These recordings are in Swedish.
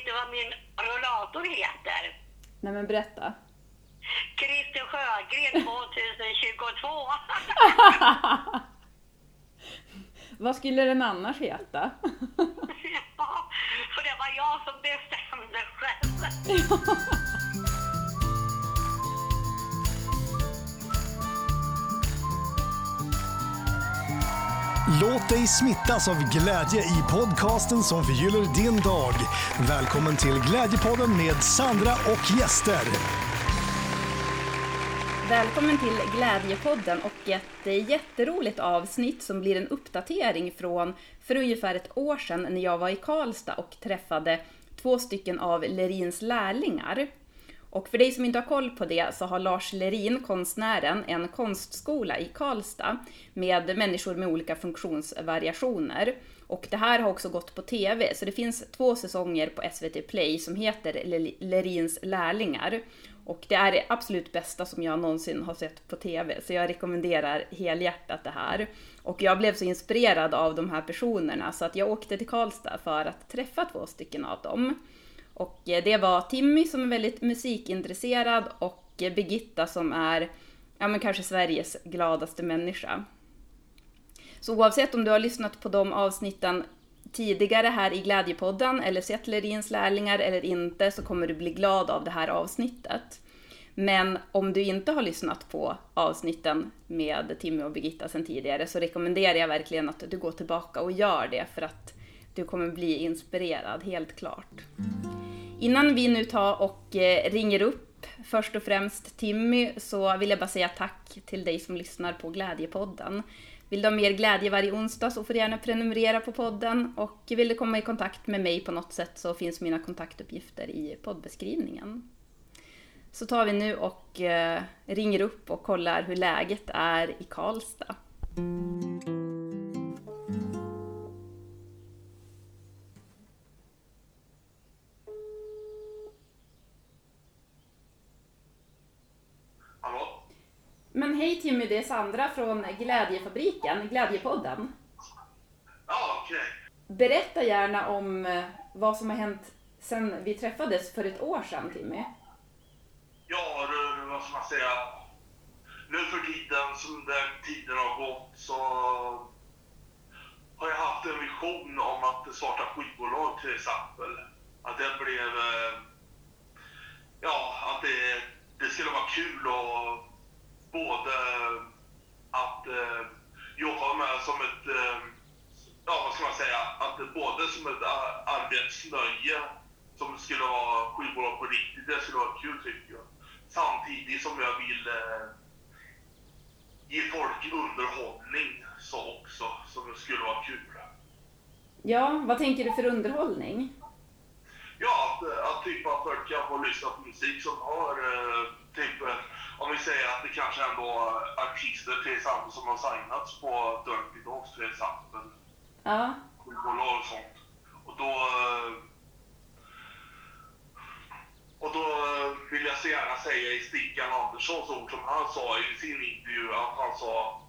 vet du vad min rollator heter? Nej men berätta. Christer Sjögren 2022. Vad skulle den annars heta? ja, för det var jag som bestämde själv. Låt dig smittas av glädje i podcasten som förgyller din dag. Välkommen till Glädjepodden med Sandra och gäster. Välkommen till Glädjepodden och ett jätteroligt avsnitt som blir en uppdatering från för ungefär ett år sedan när jag var i Karlstad och träffade två stycken av Lerins lärlingar. Och för dig som inte har koll på det så har Lars Lerin, konstnären, en konstskola i Karlstad med människor med olika funktionsvariationer. Och det här har också gått på TV, så det finns två säsonger på SVT Play som heter Lerins lärlingar. Och det är det absolut bästa som jag någonsin har sett på TV, så jag rekommenderar helhjärtat det här. Och jag blev så inspirerad av de här personerna så att jag åkte till Karlstad för att träffa två stycken av dem. Och eh, det var Timmy som är väldigt musikintresserad och eh, Birgitta som är, ja men kanske Sveriges gladaste människa. Så oavsett om du har lyssnat på de avsnitten tidigare här i Glädjepodden eller sett Lerins lärlingar eller inte så kommer du bli glad av det här avsnittet. Men om du inte har lyssnat på avsnitten med Timmy och Birgitta sedan tidigare så rekommenderar jag verkligen att du går tillbaka och gör det för att du kommer bli inspirerad, helt klart. Innan vi nu tar och eh, ringer upp först och främst Timmy så vill jag bara säga tack till dig som lyssnar på Glädjepodden. Vill du ha mer glädje varje onsdag så får du gärna prenumerera på podden och vill du komma i kontakt med mig på något sätt så finns mina kontaktuppgifter i poddbeskrivningen. Så tar vi nu och eh, ringer upp och kollar hur läget är i Karlstad. Hej Timmy, det är Sandra från Glädjefabriken, Glädjepodden. Ja, okej. Okay. Berätta gärna om eh, vad som har hänt sen vi träffades för ett år sedan, Timmy. Ja, vad ska man säga? Nu för tiden, som den tiden har gått, så har jag haft en vision om att starta skivbolag till exempel. Att det blev... Eh, ja, att det, det skulle vara kul och både att eh, jobba med som ett, eh, ja vad ska man säga, att både som ett arbetsnöje som skulle vara skivbolag på riktigt, det skulle vara kul tycker jag. Samtidigt som jag vill eh, ge folk underhållning så också, som skulle vara kul. Ja, vad tänker du för underhållning? Ja, att, att typ att folk kan få lyssna på musik som har eh, typ om vi säger att det kanske ändå är artister till exempel som har signats på Dirty Dogs till exempel. Ja. Skivbolag och sånt. Och då... Och då vill jag så gärna säga i Stickan Anderssons ord som han sa i sin intervju att han sa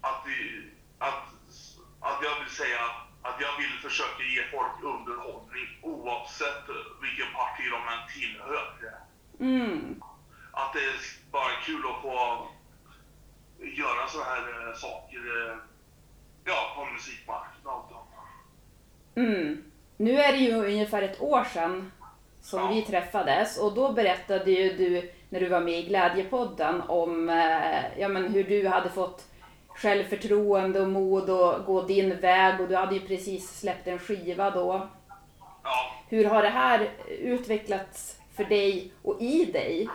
att, att, att jag vill säga att jag vill försöka ge folk underhållning oavsett vilken parti de än tillhör. Mm att det är bara kul att få göra så här eh, saker eh, ja, på musikmarknaden. Mm. Nu är det ju ungefär ett år sedan som ja. vi träffades och då berättade ju du när du var med i Glädjepodden om eh, ja, men hur du hade fått självförtroende och mod att gå din väg och du hade ju precis släppt en skiva då. Ja. Hur har det här utvecklats för dig och i dig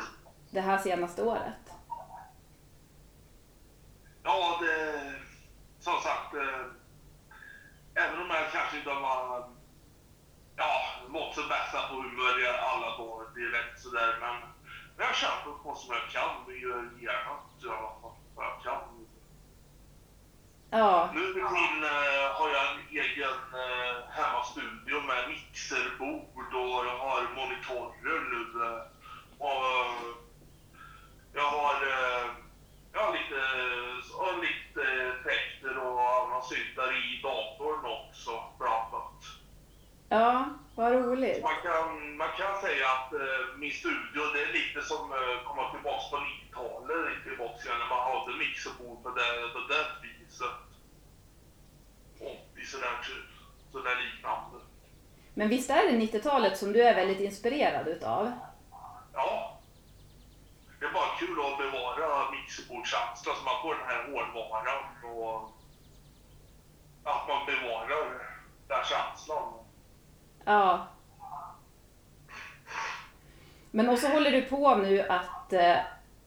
det här senaste året? Ja, det, som sagt, eh, även om jag kanske inte har ja, mått som bästa på humör alla dagar direkt sådär, men jag kämpar på som jag kan och gör gärna i alla fall vad jag kan. Ja. Nu tiden uh, har jag en egen uh, hemmastudio med mixerbord och jag har monitorer nu. Uh, och jag har eh, ja, lite, och lite effekter och andra syntar i datorn också blandat. Ja, Vad roligt. Man kan, man kan säga att eh, min studio det är lite som eh, komma tillbaka på 90-talet, lite tillbaka igen när man hade mixerbord på det, på det viset. Och i sådär, sådär liknande. Men visst är det 90-talet som du är väldigt inspirerad utav? Ja. Det är bara kul att bevara mixerbordskänslan så man får den här hårdvaran och att man bevarar den känslan. Ja. Men och så håller du på nu att eh,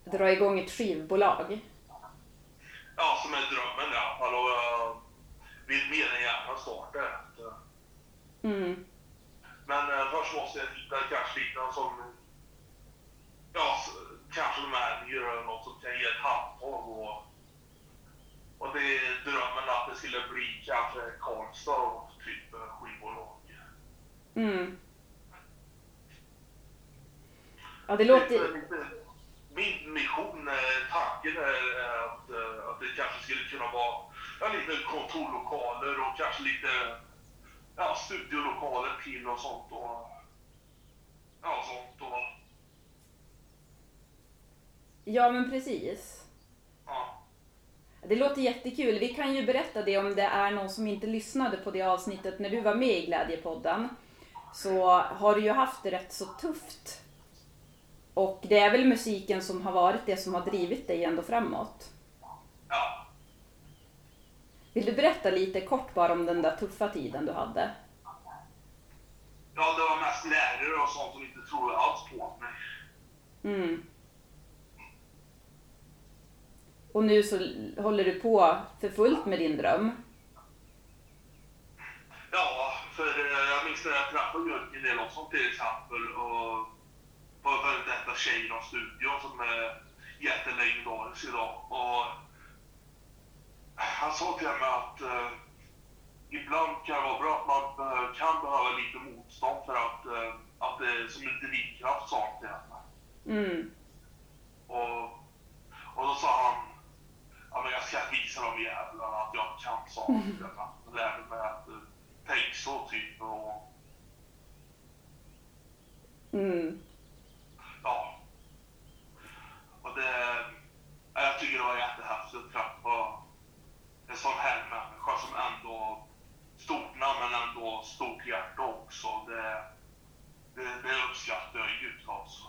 dra igång ett skivbolag. Ja, som är drömmen fall. Och jag vill mer än gärna starta ett. Mm. Men eh, först måste jag hitta kanske lite som... Ja, kanske de här gör något som kan ge ett handtag och... Och det är drömmen att det skulle bli kanske Karlstad och typ eh, skivbolag. Mm. Ja, det låter... Min mission, tanken är att, eh, att det kanske skulle kunna vara ja, lite kontorlokaler och kanske lite ja, studiolokaler till och sånt. Och, ja, sånt och, Ja, men precis. ja. Det låter jättekul. Vi kan ju berätta det om det är någon som inte lyssnade på det avsnittet när du var med i Glädjepodden. Så har du ju haft det rätt så tufft. Och det är väl musiken som har varit det som har drivit dig ändå framåt. ja. Vill du berätta lite kort bara om den där tuffa tiden du hade? Ja, det var mest lärare och sånt som inte trodde alls på mig. Mm. Och nu så håller du på för fullt med din dröm. Ja, för eh, jag minns när jag träffade Jörgen Elofsson till exempel och var före detta tjejen av studion som är jättelegendarisk idag. Och han sa till mig att eh, ibland kan det vara bra att man eh, kan behöva lite motstånd för att, eh, att det är som en drivkraft, sa han till mig. Mm. Och, och då sa han, ja men jag ska visa de jävlarna att jag kan saker. Jag lärde mig att eh, tänk så typ och Mm. ja. Och det, ja, jag tycker det var jättehäftigt att träffa en sån här människa som ändå, stort namn men ändå stort hjärta också. Det, det, det uppskattar jag djupt alltså.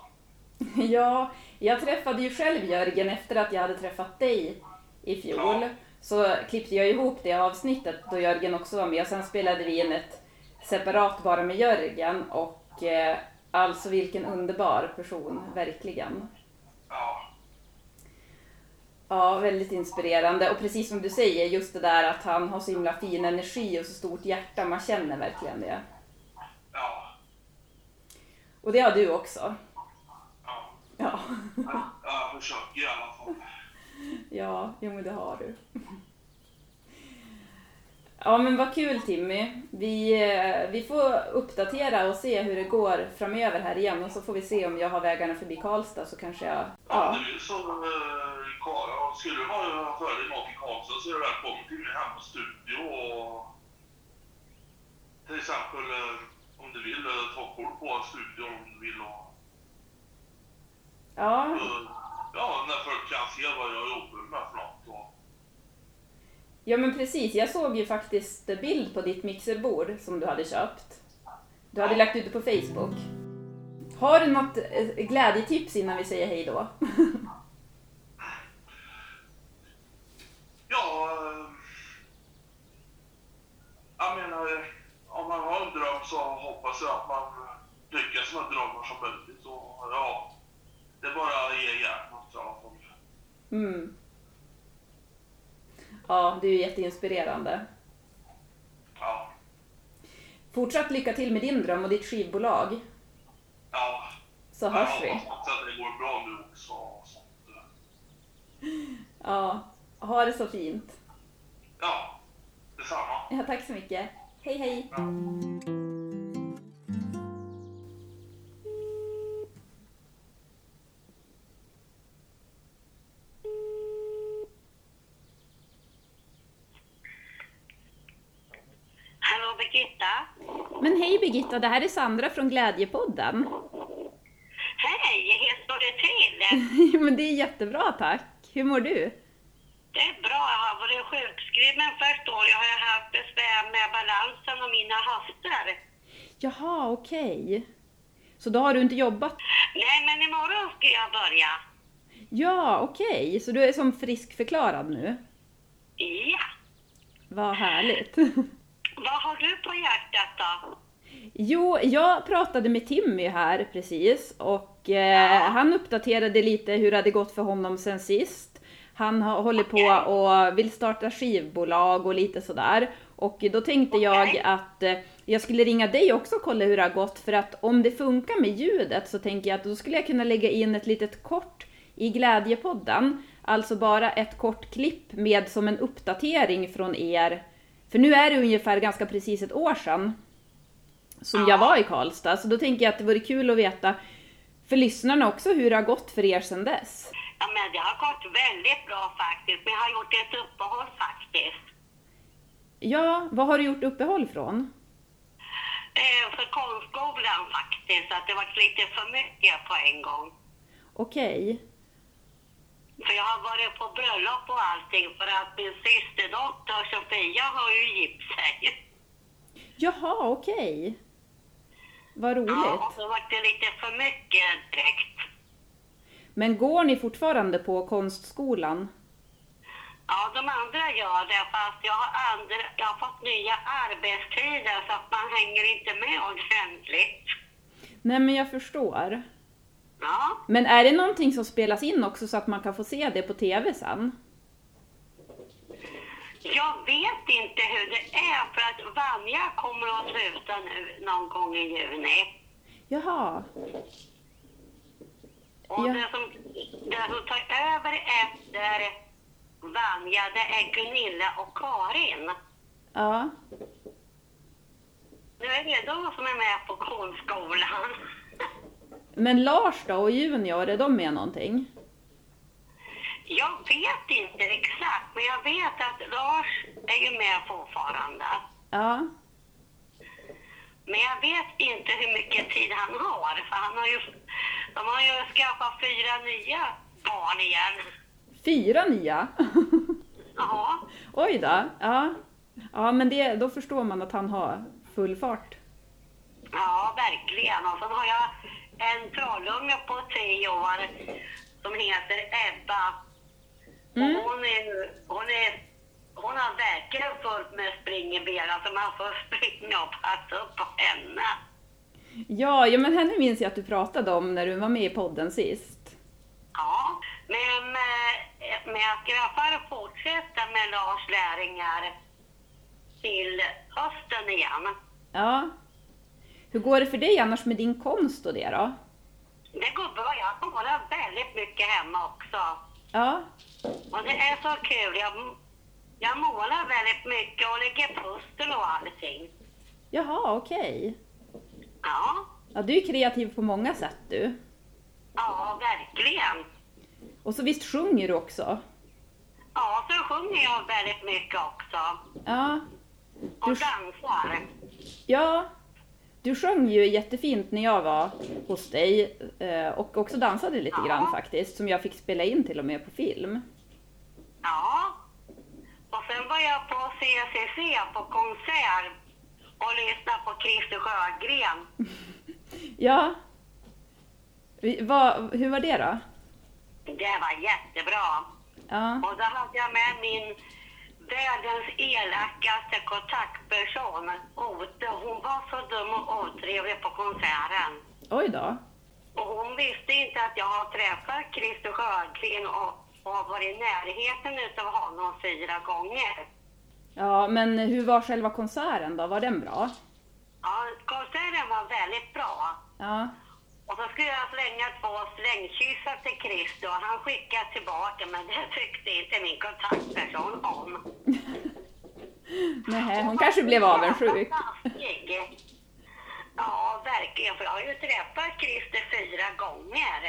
Ja, jag träffade ju själv Jörgen efter att jag hade träffat dig i fjol. Ja. Så klippte jag ihop det avsnittet då Jörgen också var med och sen spelade vi in ett separat bara med Jörgen och eh, alltså vilken underbar person, verkligen. Ja, Ja, väldigt inspirerande och precis som du säger, just det där att han har så himla fin energi och så stort hjärta, man känner verkligen det. ja, Och det har du också. Ja. Ja, Ja, Jag försöker i alla fall. ja, jo men det har du. Ja men vad kul Timmy. Vi, eh, vi får uppdatera och se hur det går framöver här igen och så får vi se om jag har vägarna förbi Karlstad så kanske jag... Ja, det är som eh, Karl, skulle du ha för dig något i Karlstad så är du välkommen till min hemmastudio och till exempel eh, om du vill ta kort på studion om du vill och ja, ja, när folk kan se vad jag jobbar med för något. Och, ja men precis. Jag såg ju faktiskt bild på ditt mixerbord som du hade köpt. Du hade lagt ut det på Facebook. Har du något eh, glädjetips innan vi säger hej då? ja, eh, jag menar, eh, om man har en dröm så hoppas jag att man lyckas med drömmar som möjligt. Och, ja, det är bara att ge järnet i alla fall. Mm. Ja, du är jätteinspirerande. Ja. Fortsatt lycka till med din dröm och ditt skivbolag. Ja. Så hörs jag vi. hoppas att det går bra nu också. Ja, ha det så fint. Ja, detsamma. Ja, tack så mycket. Hej, hej. Hallå Birgitta, det här är Sandra från Glädjepodden. Hej, hur står det till? Men det är jättebra tack. Hur mår du? Det är bra. Jag har varit sjukskriven först år. Jag har haft besvär med balansen och mina höfter. Jaha, okej. Så då har du inte jobbat? Nej, men imorgon ska jag börja. Ja, okej. Så du är som friskförklarad nu? Ja. Vad härligt. Vad har du på hjärtat då? Jo, jag pratade med Timmy här precis och eh, han uppdaterade lite hur det hade gått för honom sen sist. Han har, håller på och vill starta skivbolag och lite sådär. Och då tänkte jag Okej. att eh, jag skulle ringa dig också och kolla hur det har gått för att om det funkar med ljudet så tänker jag att då skulle jag kunna lägga in ett litet kort i Glädjepodden. Alltså bara ett kort klipp med som en uppdatering från er. För nu är det ungefär ganska precis ett år sedan som jag var i Karlstad. Så då tänker jag att det vore kul att veta för lyssnarna också hur det har gått för er sedan dess. Ja, men det har gått väldigt bra faktiskt. Jag har gjort ett uppehåll faktiskt. Ja, vad har du gjort uppehåll från? Eh, för konstskolan faktiskt. Att det var lite för mycket på en gång. Okej. För jag har varit på bröllop och allting för att min systerdotter Sofia har ju gift sig. Jaha, okej. Vad Ja, och roligt. så var det lite för mycket direkt. Men går ni fortfarande på konstskolan? Ja, de andra gör det fast jag har, andra, jag har fått nya arbetstider så att man hänger inte med ordentligt. Nej, men jag förstår. Ja, Men är det någonting som spelas in också så att man kan få se det på TV sen? Jag vet inte hur det är för att Vanja kommer att sluta nu någon gång i juni. Jaha. Och Ja. det, som, det som tar över efter Vanja, det är Gunilla och Karin. Ja. Nu är det de som är med på konstskolan. Men Lars då och Junior, är de med någonting? Jag vet inte exakt, men jag vet att Lars är ju med fortfarande. Ja. Men jag vet inte hur mycket tid han har, för han har ju, de har ju skaffat fyra nya barn igen. Fyra nya? Ja, Oj då. Ja. Ja, men det, då förstår man att han har full fart. ja verkligen. Och sen har jag en trollunge på tre år som heter Ebba. Mm. Och hon är, hon är hon har verkligen fullt med spring i benen så man får springa och passa upp på henne. Ja, ja, men henne minns jag att du pratade om när du var med i podden sist. Ja, men, eh, men jag ska i alla fall fortsätta med Lars lärlingar till hösten igen. Ja. Hur går det för dig annars med din konst och det då? Det går bra. Jag målar väldigt mycket hemma också. Ja. Och det är så kul. Jag, jag målar väldigt mycket och lägger pussel och allting. Jaha, okej. Ja, Ja, du är kreativ på många sätt du. ja verkligen. Och så visst sjunger du också? Ja, så sjunger jag väldigt mycket också. Ja. Och Du- dansar. Ja. Du sjöng ju jättefint när jag var hos dig eh, och också dansade lite Ja. grann faktiskt, som jag fick spela in till och med på film. Ja. Och sen var jag på CCC på konsert och lyssnade på Christer Sjögren. Ja. Vad, hur var det då? Det var jättebra. Ja. Och då hade jag med min världens elakaste kontaktperson. Hon var så dum och otrevlig på konserten. Oj då. Och hon visste inte att jag har träffat Christer Sjögren och, och har varit i närheten utav honom fyra gånger. Ja, men hur var själva konserten då? Var den bra? Ja, konserten var väldigt bra. Ja. Och så skulle jag slänga två slängkyssar till Christer och han skickade tillbaka men det tyckte inte min kontaktperson om. Nej, hon kanske blev avundsjuk. Ja, verkligen. För jag har ju träffat Christer fyra gånger.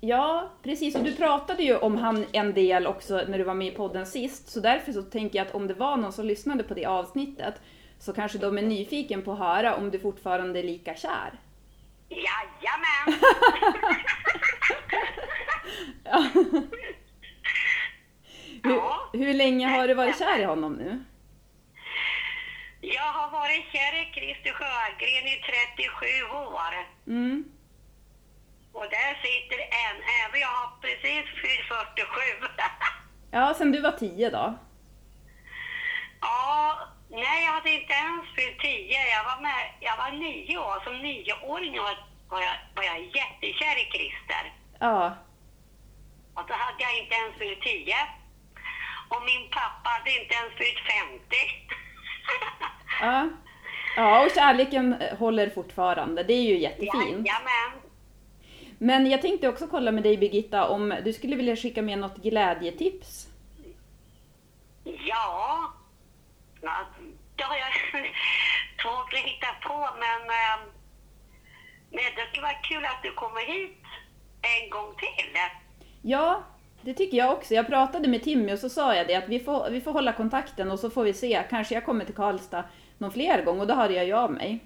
Ja, precis. Och du pratade ju om han en del också när du var med i podden sist. Så därför så tänker jag att om det var någon som lyssnade på det avsnittet så kanske de är nyfiken på att höra om du fortfarande är lika kär. Ja. Hur, Ja. hur länge har du varit kär i honom nu? Jag har varit kär i Christer Sjögren i 37 år. Mm. Och där sitter en, även jag har precis fyllt 47. Ja, sen du var tio då? ja, nej jag hade inte ens fyllt 10. Jag var med, jag var nio år. Som nioåring var, var, jag, var jag jättekär i Christer. Ja. Och då hade jag inte ens fyllt 10. Och min pappa hade inte ens fyllt 50. Ja. Ja, och kärleken eh, håller fortfarande. Det är ju jättefint. Jajamän. Men jag tänkte också kolla med dig Birgitta om du skulle vilja skicka med något glädjetips? Ja, ja, det har jag svårt att hitta på, men, men det vara kul att du kommer hit en gång till. Ja, det tycker jag också. Jag pratade med Timmy och så sa jag det att vi får, vi får hålla kontakten och så får vi se. Kanske jag kommer till Karlstad någon fler gång och då hör jag ju av mig.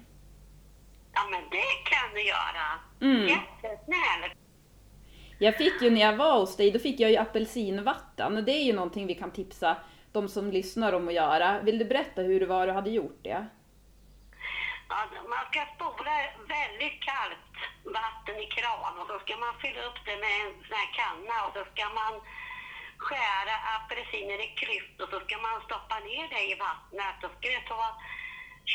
Ja, men det kan du göra. Mm. Jättesnäll. Jag fick ju när jag var hos dig, då fick jag ju apelsinvatten och det är ju någonting vi kan tipsa de som lyssnar om att göra. Vill du berätta hur det var du hade gjort det? Ja, man ska spola väldigt kallt vatten i kran och så ska man fylla upp det med en sån här kanna och så ska man skära apelsiner i klyft och så ska man stoppa ner det i vattnet. Då ska det ta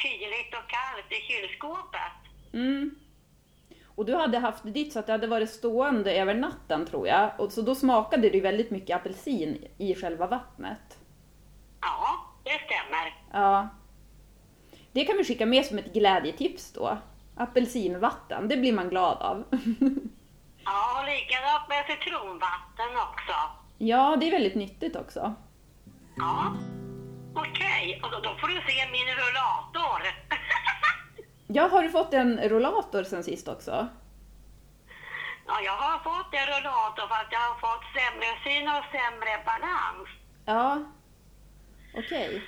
kyligt och kallt i kylskåpet. Mm. Och du hade haft ditt så att det hade varit stående över natten tror jag. Och så då smakade det väldigt mycket apelsin i själva vattnet. Ja, det stämmer. Ja. Det kan vi skicka med som ett glädjetips då. Apelsinvatten, det blir man glad av. Ja, och likadant med citronvatten också. ja, det är väldigt nyttigt också. Ja. Okej, och då, då får du se min rullator. Ja, har du fått en rollator sen sist också? ja, jag har fått en rullator för att jag har fått sämre syn och sämre balans. Ja. Okej.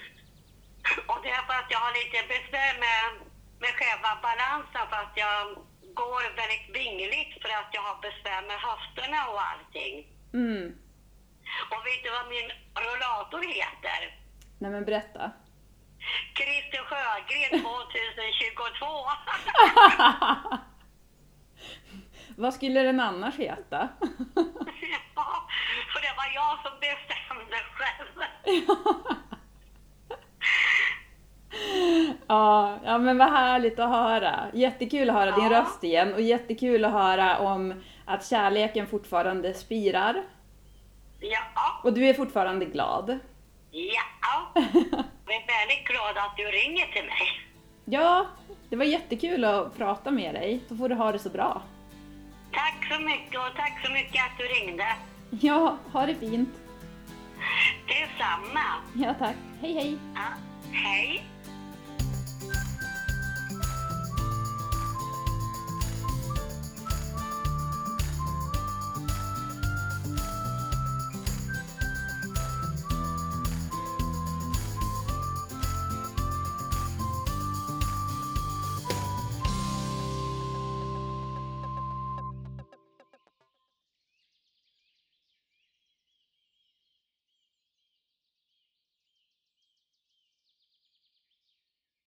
Och det är för att jag har lite besvär med, med själva balansen för att jag går väldigt vingligt för att jag har besvär med höfterna och allting. Mm. Och vet du vad min rullator heter? Nej men berätta. Christer Sjögren 2022. Vad skulle den annars heta? ja, för det var jag som bestämde själv. Ja, ja men vad härligt att höra. Jättekul att höra din Ja. röst igen och jättekul att höra om att kärleken fortfarande spirar. Ja, Och du är fortfarande glad. ja. Jag är väldigt glad att du ringer till mig. Ja, det var jättekul att prata med dig. Så får du ha det så bra. Tack så mycket och tack så mycket att du ringde. Ja, ha det fint. Detsamma. Ja, tack. Hej, hej. Ja, hej.